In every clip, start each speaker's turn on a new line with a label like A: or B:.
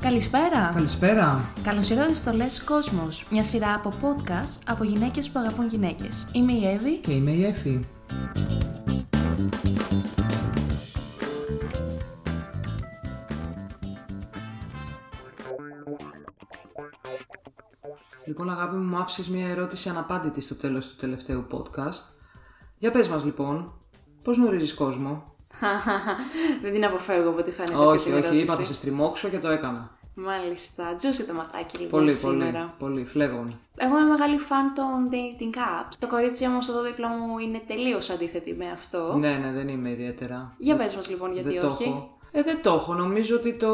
A: Καλησπέρα!
B: Καλησπέρα!
A: Καλώς ήρθατε στο Λες Κόσμος, μια σειρά από podcast από γυναίκες που αγαπούν γυναίκες. Είμαι η Εύη.
B: Και είμαι η Εφη. Λοιπόν, αγάπη μου, μου άφησες μια ερώτηση αναπάντητη στο τέλος του τελευταίου podcast. Για πες μας λοιπόν, πώς γνωρίζεις κόσμο;
A: Δεν την αποφεύγω από ό,τι φαίνεται
B: όχι,
A: αυτή την
B: όχι,
A: ερώτηση.
B: είπα θα σε στριμώξω και το έκανα.
A: Μάλιστα, τζούσι το ματάκι λοιπόν
B: Πολύ,
A: σήμερα.
B: πολύ, πολύ, φλέγον.
A: Εγώ είμαι μεγάλη φαν των dating apps. Το κορίτσι όμως εδώ δίπλα μου είναι τελείως αντίθετη με αυτό.
B: Ναι, ναι, δεν είμαι ιδιαίτερα.
A: Για πες μας λοιπόν γιατί
B: δεν
A: όχι.
B: το έχω. Ε, δεν το έχω. Νομίζω ότι το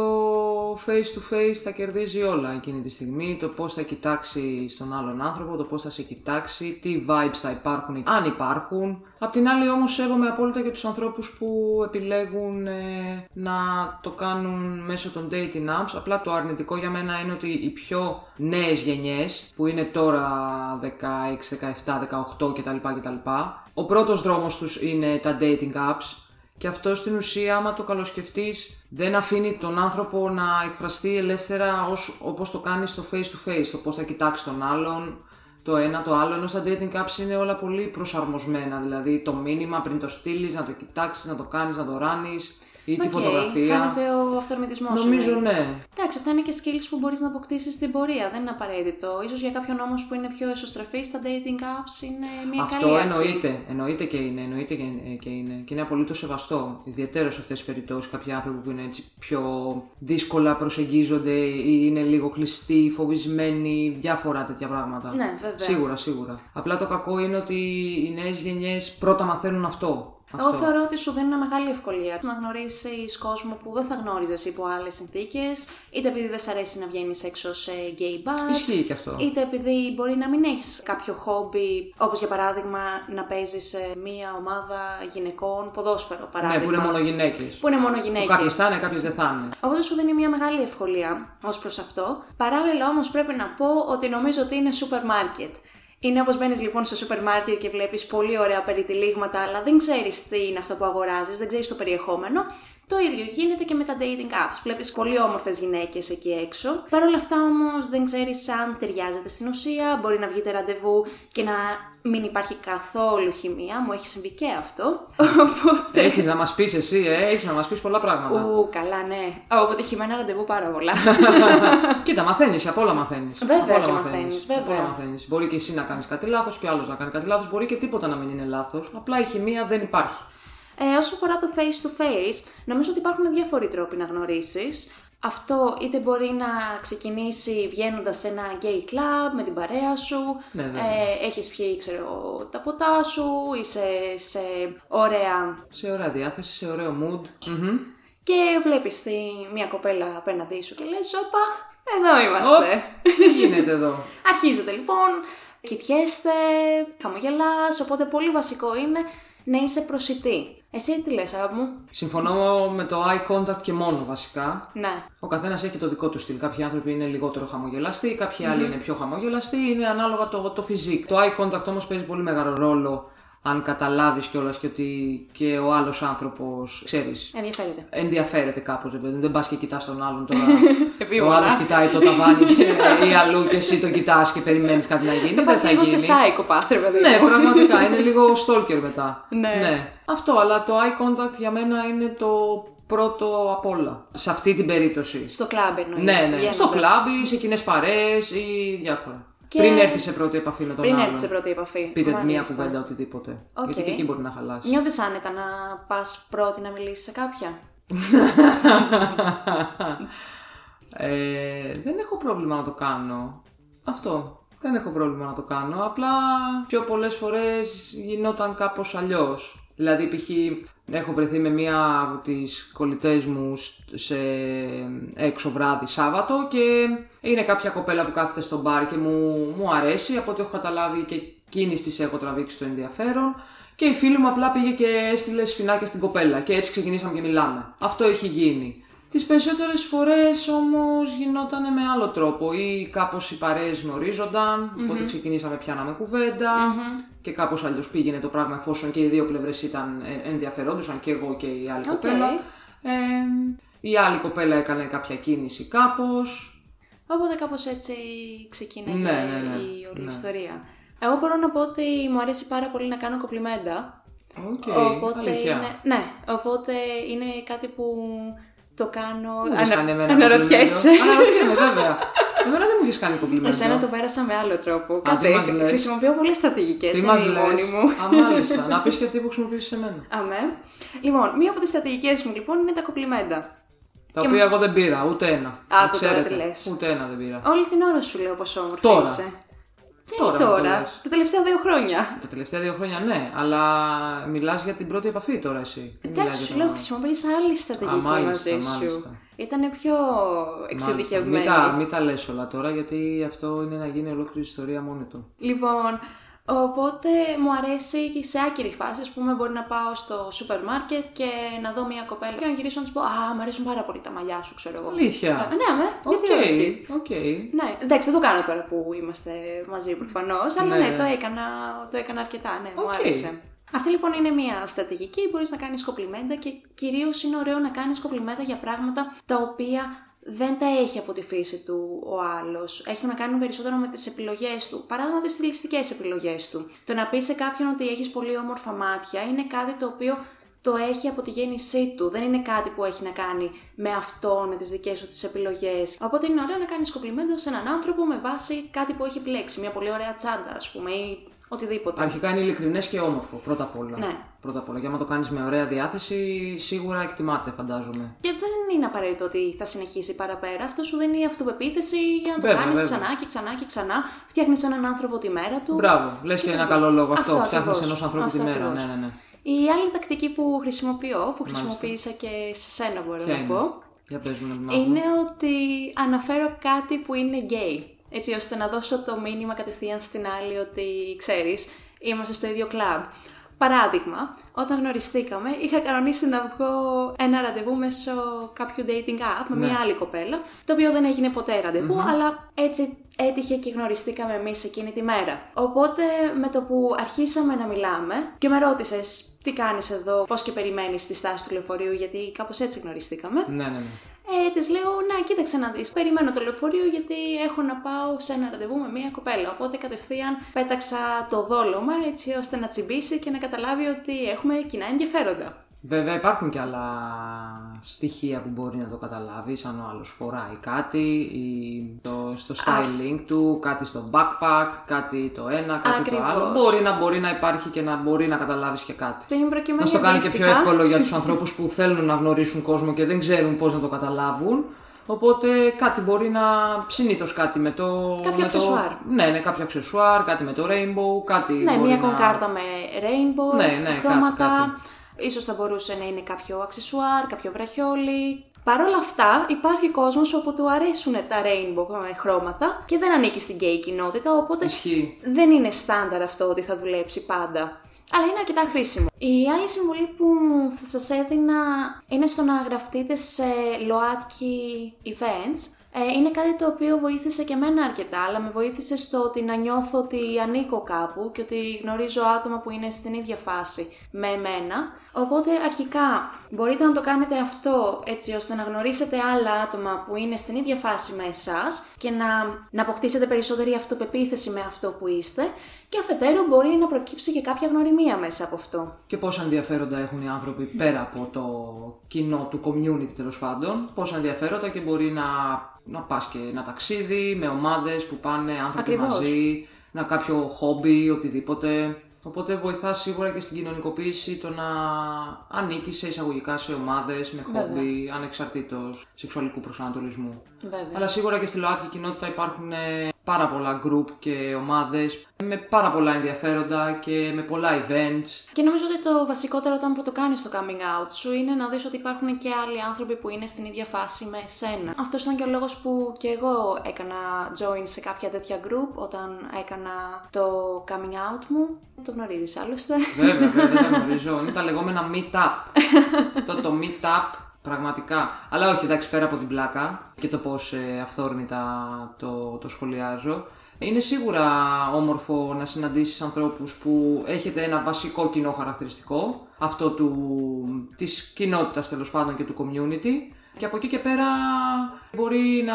B: face to face θα κερδίζει όλα εκείνη τη στιγμή. Το πώς θα κοιτάξει στον άλλον άνθρωπο, το πώς θα σε κοιτάξει, τι vibes θα υπάρχουν, αν υπάρχουν. Απ' την άλλη όμως σέβομαι απόλυτα και τους ανθρώπους που επιλέγουν ε, να το κάνουν μέσω των dating apps. Απλά το αρνητικό για μένα είναι ότι οι πιο νέες γενιές, που είναι τώρα 16, 17, 18 κτλ. κτλ ο πρώτος δρόμος τους είναι τα dating apps και αυτό στην ουσία, άμα το καλοσκεφτείς, δεν αφήνει τον άνθρωπο να εκφραστεί ελεύθερα ως, όπως το κάνεις στο face to face, το πώς θα κοιτάξει τον άλλον, το ένα το άλλο, ενώ στα dating apps είναι όλα πολύ προσαρμοσμένα, δηλαδή το μήνυμα πριν το στείλεις, να το κοιτάξεις, να το κάνεις, να το ράνεις ή τη
A: Οκ,
B: φωτογραφία.
A: Χάνεται ο αυθορμητισμός.
B: Νομίζω ναι.
A: Εντάξει, αυτά είναι και skills που μπορείς να αποκτήσεις στην πορεία. Δεν είναι απαραίτητο. Ίσως για κάποιον όμως που είναι πιο εσωστρεφής στα dating apps είναι μια
B: Αυτό
A: καλή αρχή.
B: εννοείται, εννοείται και είναι, εννοείται και, και είναι. Και είναι απολύτως σεβαστό. Ιδιαίτερα σε αυτές τις περιπτώσεις. Κάποιοι άνθρωποι που είναι έτσι πιο δύσκολα προσεγγίζονται ή είναι λίγο κλειστοί, φοβισμένοι, διάφορα τέτοια πράγματα.
A: Ναι, βέβαια.
B: Σίγουρα, σίγουρα. Απλά το κακό είναι ότι οι νέες γενιές πρώτα μαθαίνουν αυτό.
A: Εγώ
B: Αυτό.
A: θεωρώ ότι σου δίνει μια μεγάλη ευκολία να γνωρίσεις κόσμο που δεν θα γνώριζες υπό άλλες συνθήκες, είτε επειδή δεν σ' αρέσει να βγαίνεις έξω σε gay bar,
B: Ισχύει και αυτό.
A: είτε επειδή μπορεί να μην έχεις κάποιο χόμπι, όπως για παράδειγμα να παίζεις σε μία ομάδα γυναικών ποδόσφαιρο.
B: Ναι,
A: Παράδειγμα,
B: που είναι μόνο γυναίκες.
A: που είναι μόνο
B: Που
A: γυναίκε.
B: κάποιες θα είναι, κάποιες δεν θα είναι.
A: Οπότε σου δίνει μια μεγάλη ευκολία ως προς αυτό. Παράλληλα όμως πρέπει να πω ότι νομίζω ότι είναι σούπερ μάρκετ. Είναι όπως μπαίνεις λοιπόν στο σούπερ μάρκετ και βλέπεις πολύ ωραία περιτυλίγματα, αλλά δεν ξέρεις τι είναι αυτό που αγοράζεις, δεν ξέρεις το περιεχόμενο. Το ίδιο γίνεται και με τα dating apps. Βλέπεις πολύ όμορφες γυναίκες εκεί έξω. Παρ' όλα αυτά όμως δεν ξέρεις αν ταιριάζεται στην ουσία. Μπορεί να βγείτε ραντεβού και να μην υπάρχει καθόλου χημεία. Μου έχει συμβεί και αυτό. Οπότε.
B: Έχεις να μας πεις εσύ, ε, έχεις να μας πεις πολλά πράγματα.
A: Ου, καλά, ναι. Από αποτυχημένα ραντεβού πάρα πολλά.
B: Κοίτα, μαθαίνεις, από όλα μαθαίνεις.
A: Βέβαια και μαθαίνεις, βέβαια.
B: Μπορεί και εσύ να κάνεις κάτι λάθος και ο άλλος να κάνει κάτι λάθος. Μπορεί και τίποτα να μην είναι λάθος. Απλά η χημεία δεν υπάρχει.
A: Ε, όσο αφορά το face to face, νομίζω ότι υπάρχουν διάφοροι τρόποι να γνωρίσεις. Αυτό είτε μπορεί να ξεκινήσει βγαίνοντας σε ένα gay club με την παρέα σου,
B: Ναι, βέβαια.
A: ε, έχεις πιει ξέρω, εγώ, τα ποτά σου, είσαι σε ωραία...
B: Σε ωραία διάθεση, σε ωραίο mood. Μμμ.
A: και βλέπεις τη, μια κοπέλα απέναντί σου και λες «Όπα, εδώ είμαστε».
B: Οπ, Τι γίνεται εδώ;
A: Αρχίζετε λοιπόν, κοιτιέστε, χαμογελάς, οπότε πολύ βασικό είναι να είσαι προσιτή. Εσύ τι λες, αγάπη μου;
B: Συμφωνώ με το eye contact και μόνο βασικά.
A: Ναι.
B: Ο καθένας έχει το δικό του στυλ. Κάποιοι άνθρωποι είναι λιγότερο χαμογελαστοί, κάποιοι άλλοι είναι πιο χαμογελαστοί. Είναι ανάλογα το, το physique. Το eye contact όμως παίζει πολύ μεγάλο ρόλο αν καταλάβεις κιόλας και ότι και ο άλλος άνθρωπος, ξέρεις,
A: Ενδιαφέρεται.
B: ενδιαφέρεται κάπως, ρε παιδί μου. Δεν πας και κοιτάς τον άλλον τώρα. ο
A: Επίβολα.
B: άλλος κοιτάει το ταβάνι και, ή αλλού και εσύ το κοιτάς και περιμένεις κάτι να γίνει.
A: Το
B: Δεν
A: πας
B: θα
A: λίγο σε
B: γίνει.
A: psychopath, ρε παιδί
B: Ναι,
A: μου.
B: πραγματικά είναι λίγο stalker μετά.
A: Ναι.
B: Αυτό, αλλά το eye contact για μένα είναι το πρώτο απ' όλα. Σε αυτή την περίπτωση.
A: Στο κλαμπ εννοείς.
B: Ναι, ναι.
A: βγαίνοντας.
B: Στο κλαμπ ή σε κοινέ παρέες ή διάφορα.
A: Και-
B: Πριν έρθει σε πρώτη επαφή με τον
A: Πριν
B: άλλον.
A: έρθει σε πρώτη επαφή.
B: Πείτε μία
A: Μάλιστα.
B: κουβέντα, οτιδήποτε.
A: Οκ.
B: Γιατί και εκεί μπορεί να χαλάσει.
A: Νιώθεις άνετα να πας πρώτη να μιλήσεις σε κάποια;
B: Ε, δεν έχω πρόβλημα να το κάνω. Αυτό. Δεν έχω πρόβλημα να το κάνω. Απλά πιο πολλές φορές γινόταν κάπως αλλιώς. Δηλαδή, π.χ. έχω βρεθεί με μία από τις κολλητές μου σ- σε έξω βράδυ Σάββατο και είναι κάποια κοπέλα που κάθεται στο μπαρ και μου, μου αρέσει. Από ό,τι έχω καταλάβει και εκείνης της έχω τραβήξει το ενδιαφέρον. Και η φίλη μου απλά πήγε και έστειλε σφινάκια στην κοπέλα και έτσι ξεκινήσαμε και μιλάμε. Αυτό έχει γίνει. Τις περισσότερες φορές όμως γινόταν με άλλο τρόπο ή κάπως οι παρέες γνωρίζονταν, οπότε ξεκινήσαμε πιάναμε κουβέντα και κάπως αλλιώς πήγαινε το πράγμα εφόσον και οι δύο πλευρές ήταν ε, ενδιαφερόντουσαν και εγώ και η άλλη
A: οκ.
B: κοπέλα. Ε, η άλλη κοπέλα έκανε κάποια κίνηση κάπως.
A: Οπότε κάπως έτσι ξεκίνησε
B: Ναι, ναι, ναι.
A: η όλη
B: Ναι.
A: ιστορία. Εγώ μπορώ να πω ότι μου αρέσει πάρα πολύ να κάνω κομπλιμέντα.
B: Οκ,
A: οπότε
B: αλήθεια.
A: είναι, ναι, οπότε είναι κάτι που το κάνω.
B: Μου έχεις κάνει εμένα
A: αναρωτιέσαι.
B: κομπλιμέντο. Αναρωτιέμαι, βέβαια. Εμένα δεν μου έχει κάνει κομπλιμέντο.
A: Εσένα το πέρασα με άλλο τρόπο.
B: τι
A: Κάτσε,
B: μας λες;
A: χρησιμοποιώ πολλές στρατηγικές.
B: Τι
A: δεν
B: μας
A: είναι η
B: λες;
A: μόνη μου.
B: Α, μάλιστα. να πεις και αυτή που χρησιμοποιήσεις σε μένα.
A: Αμέ. Λοιπόν, μία από τις στρατηγικές μου λοιπόν είναι τα κοπλιμέντα.
B: Τα
A: Και
B: οποία εγώ δεν πήρα, ούτε ένα.
A: Άκου
B: Να ξέρετε.
A: τώρα τις λες.
B: Ούτε ένα δεν πήρα.
A: Όλη την ώρα σου λέω πόσο όμορφη
B: Τώρα.
A: είσαι. Τι
B: Τώρα
A: τώρα,
B: μου το
A: τώρα;
B: λες.
A: τα τελευταία δύο χρόνια.
B: Τα τελευταία δύο χρόνια ναι, αλλά μιλάς για την πρώτη επαφή τώρα εσύ. Δεν μιλάς
A: Εντάξει,
B: για
A: σου
B: το-
A: λέω, χρησιμοποιείς άλλη στρατηγική
B: μάλιστα,
A: μαζί σου.
B: μάλιστα.
A: Ήταν πιο
B: Μάλιστα.
A: εξειδικευμένη.
B: Μην τα, μην τα λες όλα τώρα, γιατί αυτό είναι να γίνει ολόκληρη ιστορία μόνο του.
A: Λοιπόν, οπότε μου αρέσει και σε άκυρη φάση, ας πούμε, μπορεί να πάω στο σούπερ μάρκετ και να δω μια κοπέλα και να γυρίσω να της πω «Α, μου αρέσουν πάρα πολύ τα μαλλιά σου, ξέρω εγώ».
B: Αλήθεια.
A: Ε, Ναι, με, γιατί
B: Οκ,
A: όχι.
B: οκ.
A: Ναι, εντάξει, δεν το κάνω τώρα που είμαστε μαζί προφανώς, αλλά
B: Ναι,
A: ναι,
B: ναι.
A: το, έκανα, το έκανα αρκετά, ναι, μου
B: Οκ.
A: άρεσε. Αυτή λοιπόν είναι μια στρατηγική, μπορείς να κάνεις κοπλιμέντα και κυρίως είναι ωραίο να κάνεις κοπλιμέντα για πράγματα τα οποία δεν τα έχει από τη φύση του ο άλλος. Έχει να κάνουν περισσότερο με τις επιλογές του. Παράδειγμα τις στιλιστικές επιλογές του. Το να πει σε κάποιον ότι έχεις πολύ όμορφα μάτια είναι κάτι το οποίο το έχει από τη γέννησή του. Δεν είναι κάτι που έχει να κάνει με αυτόν, με τις δικές του τις επιλογές. Οπότε είναι ωραίο να κάνεις κοπλιμέντο σε έναν άνθρωπο με βάση κάτι που έχει επιλέξει. Μια πολύ ωραία τσάντα, ας πούμε, ή οτιδήποτε.
B: Αρχικά είναι ειλικρινές και όμορφο, πρώτα απ' όλα.
A: Ναι.
B: Πρώτα απ' όλα. Για να το κάνεις με ωραία διάθεση, σίγουρα εκτιμάται, φαντάζομαι.
A: Και δεν είναι απαραίτητο ότι θα συνεχίσει παραπέρα. Αυτό σου δίνει αυτοπεποίθηση για να το
B: Βέβαια,
A: κάνεις
B: βέβαια.
A: ξανά και ξανά και ξανά. Φτιάχνεις έναν άνθρωπο τη μέρα του.
B: Μπράβο, λες και
A: το-
B: ένα καλό λόγο αυτό.
A: Αυτό
B: Φτιάχνεις
A: ακριβώς.
B: ενός ανθρώπου τη
A: Αυτό
B: μέρα.
A: ακριβώς.
B: Ναι, ναι, ναι.
A: Η άλλη τακτική που χρησιμοποιώ, που χρησιμοποίησα και σε σένα μπορώ
B: Ποια
A: να
B: είναι;
A: πω,
B: Για πες μου να την μάθουμε.
A: είναι ότι αναφέρω κάτι που είναι γκέι. Έτσι ώστε να δώσω το μήνυμα κατευθείαν στην άλλη ότι ξέρεις, είμαστε στο ίδιο κλαμπ. Παράδειγμα, όταν γνωριστήκαμε, είχα κανονίσει να βγω ένα ραντεβού μέσω κάποιου dating app με
B: Ναι.
A: μια άλλη κοπέλα, το οποίο δεν έγινε ποτέ ραντεβού, αλλά έτσι έτυχε και γνωριστήκαμε εμείς εκείνη τη μέρα. Οπότε με το που αρχίσαμε να μιλάμε και με ρώτησες τι κάνεις εδώ, πώς και περιμένεις τη στάση του λεωφορείου, γιατί κάπως έτσι γνωριστήκαμε.
B: Ναι, ναι, ναι.
A: Ε, της λέω, Να, κοίταξε να δεις. Περιμένω το λεωφορείο γιατί έχω να πάω σε ένα ραντεβού με μία κοπέλα. Οπότε κατευθείαν πέταξα το δόλωμα έτσι ώστε να τσιμπήσει και να καταλάβει ότι έχουμε κοινά ενδιαφέροντα.
B: Βέβαια υπάρχουν και άλλα στοιχεία που μπορεί να το καταλάβεις, αν ο άλλος φοράει κάτι, ή το, στο styling του, κάτι στο backpack, κάτι το ένα, κάτι το άλλο.
A: Ακριβώς.
B: Μπορεί να, μπορεί να υπάρχει και να μπορεί να καταλάβεις και κάτι.
A: Στην προκειμένη
B: Να στο κάνει και πιο
A: αντίστοιχα,
B: εύκολο για τους ανθρώπους που θέλουν να γνωρίσουν κόσμο και δεν ξέρουν πώς να το καταλάβουν. Οπότε κάτι μπορεί να. συνήθως κάτι με το.
A: Κάποιο
B: με το-
A: αξεσουάρ.
B: Ναι, ναι, κάποιο αξεσουάρ, κάτι με το rainbow, κάτι.
A: Ναι,
B: μπορεί
A: μία
B: να-
A: κονκάρτα με rainbow,
B: Ναι, ναι,
A: χρώματα.
B: κάτι,
A: Ίσως θα μπορούσε να είναι κάποιο αξεσουάρ, κάποιο βραχιόλι. Παρ' όλα αυτά, υπάρχει κόσμος όπου του αρέσουν τα rainbow ε, χρώματα και δεν ανήκει στην gay κοινότητα, οπότε
B: Ισχύει.
A: δεν είναι στάνταρ αυτό ότι θα δουλέψει πάντα. Αλλά είναι αρκετά χρήσιμο. Η άλλη συμβολή που θα σας έδινα είναι στο να γραφτείτε σε ΛΟΑΤΚΙ events. Ε, είναι κάτι το οποίο βοήθησε και εμένα αρκετά, αλλά με βοήθησε στο ότι να νιώθω ότι ανήκω κάπου και ότι γνωρίζω άτομα που είναι στην ίδια φάση με εμένα. Οπότε αρχικά μπορείτε να το κάνετε αυτό έτσι ώστε να γνωρίσετε άλλα άτομα που είναι στην ίδια φάση με εσάς και να, να αποκτήσετε περισσότερη αυτοπεποίθηση με αυτό που είστε και αφετέρου μπορεί να προκύψει και κάποια γνωριμία μέσα από αυτό.
B: Και πόσα ενδιαφέροντα έχουν οι άνθρωποι πέρα από το κοινό του community τέλος πάντων. Πόσα ενδιαφέροντα και μπορεί να, να πας και ένα ταξίδι με ομάδες που πάνε άνθρωποι
A: Ακριβώς.
B: μαζί, να κάποιο χόμπι, οτιδήποτε. Οπότε βοηθά σίγουρα και στην κοινωνικοποίηση το να ανήκει σε εισαγωγικά σε ομάδες με χόμπι ανεξαρτήτως σεξουαλικού προσανατολισμού.
A: Βέβαια.
B: Αλλά σίγουρα και στη ΛΟΑΤΚΙ κοινότητα υπάρχουν ε, πάρα πολλά group και ομάδες με πάρα πολλά ενδιαφέροντα και με πολλά events.
A: Και νομίζω ότι το βασικότερο όταν πρωτοκάνεις το coming out σου είναι να δεις ότι υπάρχουν και άλλοι άνθρωποι που είναι στην ίδια φάση με εσένα. Αυτός ήταν και ο λόγος που και εγώ έκανα join σε κάποια τέτοια group όταν έκανα το coming out μου. Το γνωρίζεις άλλωστε.
B: Βέβαια, βέβαια, δεν τα γνωρίζω. Είναι τα λεγόμενα meet-up. Αυτό το meet-up πραγματικά. Αλλά όχι, εντάξει, πέρα από την πλάκα και το πώς ε, αυθόρμητα το, το σχολιάζω. Είναι σίγουρα όμορφο να συναντήσεις ανθρώπους που έχετε ένα βασικό κοινό χαρακτηριστικό, αυτό του, της κοινότητας τέλος πάντων και του community, Και από εκεί και πέρα μπορεί να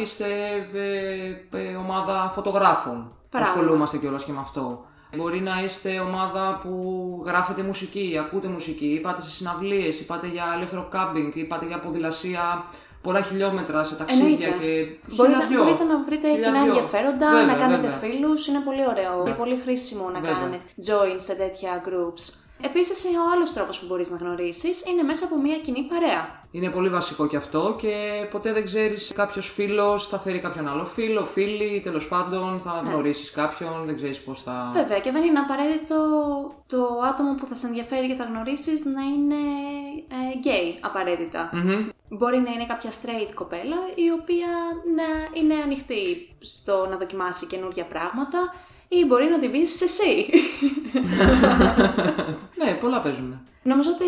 B: είστε ε, ε, ομάδα φωτογράφων.
A: Παράδειγμα.
B: Ασχολούμαστε κιόλας και με αυτό. Μπορεί να είστε ομάδα που γράφετε μουσική, ακούτε μουσική, ή πάτε σε συναυλίες, ή πάτε για ελεύθερο κάμπινγκ, ή πάτε για ποδηλασία πολλά χιλιόμετρα σε ταξίδια
A: Εννοείται.
B: και
A: Μπορείτε,
B: χιλιάδιο.
A: μπορείτε να βρείτε κοινά
B: Χιλιάδιο.
A: ενδιαφέροντα,
B: Βέβαια,
A: να κάνετε
B: βέβαια.
A: φίλους, είναι πολύ ωραίο και πολύ χρήσιμο να
B: Βέβαια.
A: κάνετε join σε τέτοια groups. Επίσης, ο άλλος τρόπος που μπορείς να γνωρίσεις είναι μέσα από μια κοινή παρέα.
B: Είναι πολύ βασικό και αυτό και ποτέ δεν ξέρεις κάποιος φίλος θα φέρει κάποιον άλλο φίλο, φίλη, τέλος πάντων θα
A: Ναι.
B: γνωρίσεις κάποιον, δεν ξέρεις πώς θα...
A: Βέβαια, και δεν είναι απαραίτητο το άτομο που θα σε ενδιαφέρει και θα γνωρίσεις να είναι ε, gay απαραίτητα.
B: Μμμ.
A: Μπορεί να είναι κάποια straight κοπέλα η οποία να είναι ανοιχτή στο να δοκιμάσει καινούργια πράγματα ή μπορεί να την πεις εσύ.
B: ναι, πολλά παίζουν.
A: Νομίζω ότι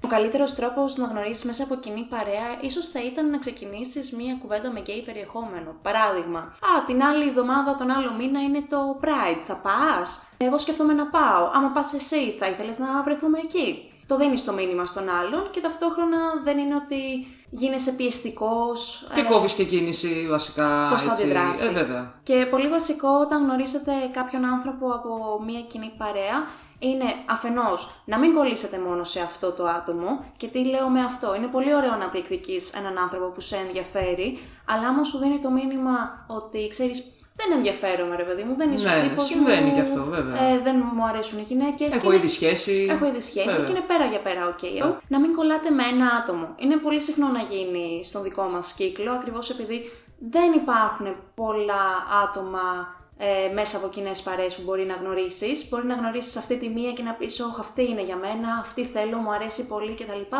A: ο καλύτερος τρόπος να γνωρίσεις μέσα από κοινή παρέα ίσως θα ήταν να ξεκινήσεις μία κουβέντα με γκέι περιεχόμενο. Παράδειγμα, Α, την άλλη εβδομάδα, τον άλλο μήνα είναι το Pride. Θα πας; Εγώ σκέφτομαι να πάω. Άμα πας εσύ, θα ήθελες να βρεθούμε εκεί; Το δίνεις το μήνυμα στον άλλον και ταυτόχρονα δεν είναι ότι γίνεσαι πιεστικός.
B: Και κόβεις και κίνηση βασικά.
A: Πώς θα
B: έτσι.
A: αντιδράσεις.
B: Ε, βέβαια.
A: Και πολύ βασικό όταν γνωρίσετε κάποιον άνθρωπο από μια κοινή παρέα είναι αφενός να μην κολλήσετε μόνο σε αυτό το άτομο και τι λέω με αυτό. Είναι πολύ ωραίο να διεκδικείς έναν άνθρωπο που σε ενδιαφέρει, αλλά άμα σου δίνει το μήνυμα ότι ξέρεις δεν ενδιαφέρομαι ρε παιδί μου, δεν είσαι
B: Ναι,
A: ο τύπος
B: συμβαίνει
A: μου,
B: και αυτό, βέβαια.
A: Ε, δεν μου αρέσουν οι γυναίκες.
B: Έχω ήδη σχέση.
A: Έχω ήδη σχέση
B: Βέβαια.
A: και είναι πέρα για πέρα, οκ. Να μην κολλάτε με ένα άτομο. Είναι πολύ συχνό να γίνει στον δικό μας κύκλο, ακριβώς επειδή δεν υπάρχουν πολλά άτομα ε, μέσα από κοινές παρέες που μπορεί να γνωρίσεις. Μπορεί να γνωρίσεις αυτή τη μία και να πεις: Όχι, αυτή είναι για μένα, αυτή θέλω, μου αρέσει πολύ κτλ.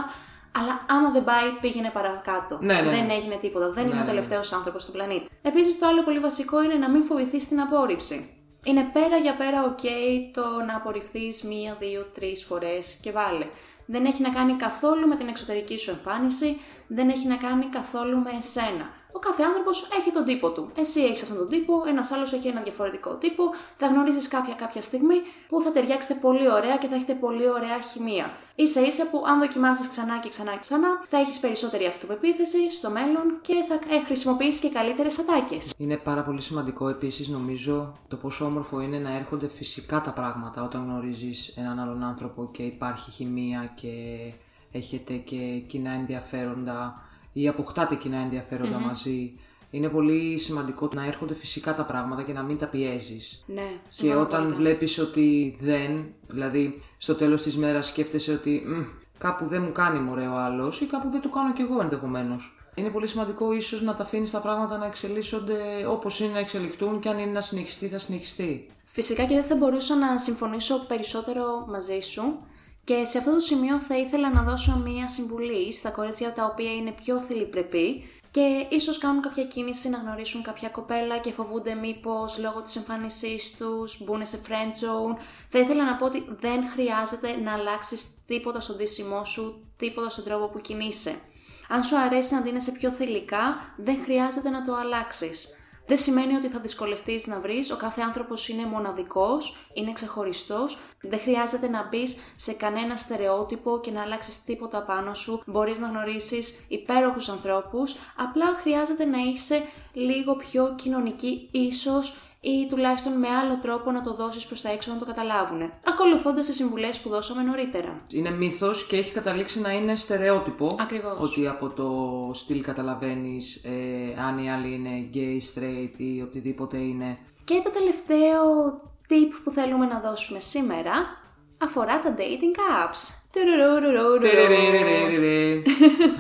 A: Αλλά άμα δεν πάει, πήγαινε παρακάτω.
B: Ναι, ναι,
A: Δεν
B: ναι.
A: έγινε τίποτα. Δεν
B: Ναι,
A: είναι ο
B: ναι.
A: τελευταίος άνθρωπος στον πλανήτη. Επίσης, το άλλο πολύ βασικό είναι να μην φοβηθείς την απόρριψη. Είναι πέρα για πέρα ok το να απορριφθείς μία, δύο, τρεις φορές και βάλε. Δεν έχει να κάνει καθόλου με την εξωτερική σου εμφάνιση, δεν έχει να κάνει καθόλου με εσένα. Ο κάθε άνθρωπος έχει τον τύπο του. Εσύ έχεις αυτόν τον τύπο, ένας άλλος έχει ένα διαφορετικό τύπο. Θα γνωρίζει κάποια κάποια στιγμή που θα ταιριάξετε πολύ ωραία και θα έχετε πολύ ωραία χημεία. σα ίσα που αν δοκιμάσεις ξανά και ξανά και ξανά, θα έχεις περισσότερη αυτοπεποίθηση στο μέλλον και θα ε, χρησιμοποιήσει και καλύτερες ατάκες.
B: Είναι πάρα πολύ σημαντικό επίσης νομίζω το πόσο όμορφο είναι να έρχονται φυσικά τα πράγματα όταν γνωρίζεις έναν άλλον άνθρωπο και υπάρχει χημεία και έχετε και κοινά ενδιαφέροντα ή αποκτάτε κοινά ενδιαφέροντα μαζί. Είναι πολύ σημαντικό να έρχονται φυσικά τα πράγματα και να μην τα πιέζεις.
A: Ναι,
B: Και
A: συμφωνώ
B: όταν
A: απόλυτα.
B: βλέπεις ότι δεν, δηλαδή στο τέλος της μέρας σκέφτεσαι ότι «Μμ, κάπου δεν μου κάνει μωρέ ο άλλος ή κάπου δεν το κάνω κι εγώ ενδεχομένως. Είναι πολύ σημαντικό ίσως να τα αφήνεις τα πράγματα να εξελίσσονται όπως είναι να εξελιχτούν και αν είναι να συνεχιστεί θα συνεχιστεί.
A: Φυσικά και δεν θα μπορούσα να συμφωνήσω περισσότερο μαζί σου και σε αυτό το σημείο θα ήθελα να δώσω μία συμβουλή στα κορίτσια τα οποία είναι πιο θηλυπρεπή και ίσως κάνουν κάποια κίνηση να γνωρίσουν κάποια κοπέλα και φοβούνται μήπως λόγω της εμφάνισής τους μπουν σε friend zone. Θα ήθελα να πω ότι δεν χρειάζεται να αλλάξεις τίποτα στον ντύσιμό σου, τίποτα στον τρόπο που κινείσαι. Αν σου αρέσει να δίνεσαι πιο θηλυκά, δεν χρειάζεται να το αλλάξεις. Δεν σημαίνει ότι θα δυσκολευτείς να βρεις, ο κάθε άνθρωπος είναι μοναδικός, είναι ξεχωριστός, δεν χρειάζεται να μπεις σε κανένα στερεότυπο και να αλλάξεις τίποτα πάνω σου, μπορείς να γνωρίσεις υπέροχους ανθρώπους, απλά χρειάζεται να είσαι λίγο πιο κοινωνική ίσως ή τουλάχιστον με άλλο τρόπο να το δώσεις προς τα έξω να το καταλάβουν, ακολουθώντας τις συμβουλές που δώσαμε νωρίτερα.
B: Είναι μύθος και έχει καταλήξει να είναι στερεότυπο.
A: Ακριβώς.
B: Ότι από το στυλ καταλαβαίνεις ε, αν η άλλη είναι gay, straight ή οτιδήποτε είναι.
A: Και το τελευταίο tip που θέλουμε να δώσουμε σήμερα αφορά τα dating apps.
B: Τερερερερερερε.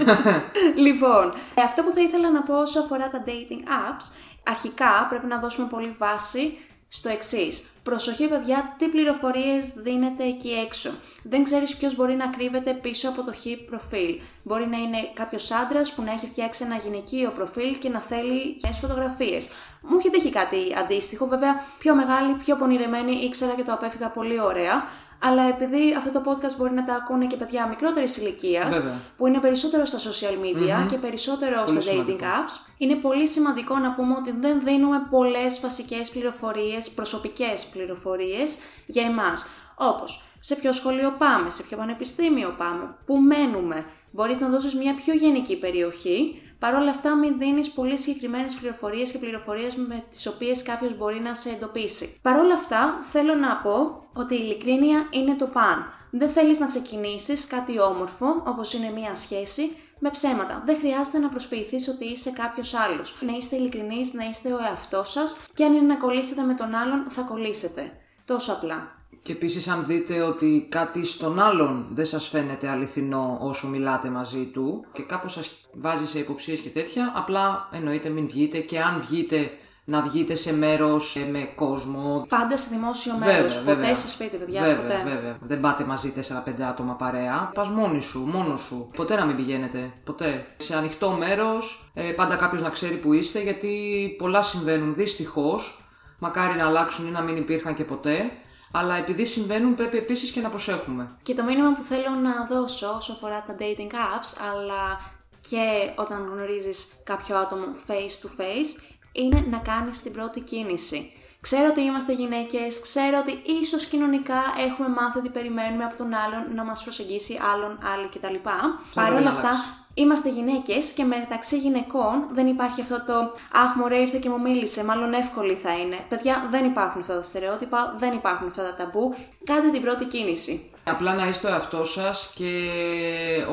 A: Λοιπόν, ε, αυτό που θα ήθελα να πω όσο αφορά τα dating apps, αρχικά πρέπει να δώσουμε πολύ βάση στο εξής. Προσοχή, παιδιά, τι πληροφορίες δίνεται εκεί έξω. Δεν ξέρεις ποιος μπορεί να κρύβεται πίσω από το χ προφίλ. Μπορεί να είναι κάποιος άντρας που να έχει φτιάξει ένα γυναικείο προφίλ και να θέλει νέες φωτογραφίες. Μου έχει τύχει κάτι αντίστοιχο, βέβαια πιο μεγάλη, πιο πονηρεμένη, ήξερα και το απέφυγα πολύ ωραία. Αλλά επειδή αυτό το podcast μπορεί να τα ακούνε και παιδιά μικρότερης ηλικίας,
B: Βέβαια.
A: που είναι περισσότερο στα social media και περισσότερο
B: Πολύ
A: στα dating
B: σημαντικό.
A: apps, είναι πολύ σημαντικό να πούμε ότι δεν δίνουμε πολλές βασικές πληροφορίες, προσωπικές πληροφορίες για εμάς. Όπως σε ποιο σχολείο πάμε, σε ποιο πανεπιστήμιο πάμε, πού μένουμε. Μπορείς να δώσεις μια πιο γενική περιοχή, παρόλα αυτά μην δίνεις πολύ συγκεκριμένες πληροφορίες και πληροφορίες με τις οποίες κάποιος μπορεί να σε εντοπίσει. Παρ' όλα αυτά, θέλω να πω ότι η ειλικρίνεια είναι το παν. Δεν θέλεις να ξεκινήσεις κάτι όμορφο, όπως είναι μια σχέση, με ψέματα. Δεν χρειάζεται να προσποιηθείς ότι είσαι κάποιος άλλος. Να είστε ειλικρινείς, να είστε ο εαυτός σας και αν είναι να κολλήσετε με τον άλλον, θα κολλήσετε. Τόσο απλά.
B: Και επίσης αν δείτε ότι κάτι στον άλλον δεν σας φαίνεται αληθινό όσο μιλάτε μαζί του και κάπως σας βάζει σε υποψίες και τέτοια, απλά εννοείται μην βγείτε και αν βγείτε να βγείτε σε μέρος ε, με κόσμο.
A: Πάντα σε δημόσιο μέρος. Ποτέ βέβαια. σε σπίτι, παιδιά.
B: Βέβαια,
A: ποτέ.
B: βέβαια. Δεν πάτε μαζί 4-5 άτομα παρέα. Πας μόνη σου, μόνος σου. Ποτέ να μην πηγαίνετε. Ποτέ. Σε ανοιχτό μέρος, ε, πάντα κάποιος να ξέρει που είστε, γιατί πολλά συμβαίνουν δυστυχώς. Μακάρι να αλλάξουν ή να μην υπήρχαν και ποτέ. Αλλά επειδή συμβαίνουν, πρέπει επίσης και να προσέχουμε.
A: Και το μήνυμα που θέλω να δώσω όσο αφορά τα dating apps, αλλά και όταν γνωρίζεις κάποιο άτομο face to face, είναι να κάνεις την πρώτη κίνηση. Ξέρω ότι είμαστε γυναίκες, ξέρω ότι ίσως κοινωνικά έχουμε μάθει ότι περιμένουμε από τον άλλον να μας προσεγγίσει άλλον, άλλη κτλ. Παρ' όλα αυτά, είμαστε γυναίκες και μεταξύ γυναικών δεν υπάρχει αυτό το «Αχ, μωρέ ήρθε και μου μίλησε, μάλλον εύκολη θα είναι». Παιδιά, δεν υπάρχουν αυτά τα στερεότυπα, δεν υπάρχουν αυτά τα ταμπού. Κάντε την πρώτη κίνηση.
B: Απλά να είστε ο εαυτός σας και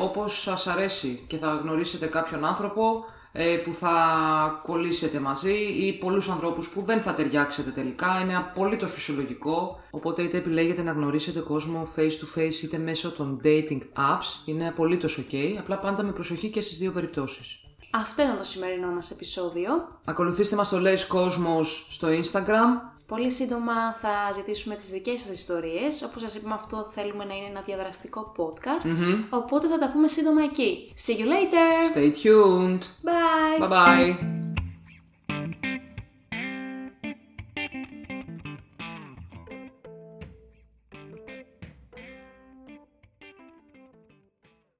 B: όπως σας αρέσει και θα γνωρίσετε κάποιον άνθρωπο ε, που θα κολλήσετε μαζί ή πολλούς ανθρώπους που δεν θα ταιριάξετε τελικά. Είναι απολύτως φυσιολογικό, οπότε είτε επιλέγετε να γνωρίσετε κόσμο face to face είτε μέσω των dating apps, είναι απολύτως ok, απλά πάντα με προσοχή και στις δύο περιπτώσεις.
A: Αυτό ήταν το σημερινό μας επεισόδιο.
B: Ακολουθήστε μας το Λέεις Κόσμος στο Instagram
A: Πολύ σύντομα θα ζητήσουμε τις δικές σας ιστορίες. Όπως σας είπαμε αυτό θέλουμε να είναι ένα διαδραστικό podcast. Οπότε θα τα πούμε σύντομα εκεί. See you later!
B: Stay tuned!
A: Bye!
B: Bye bye!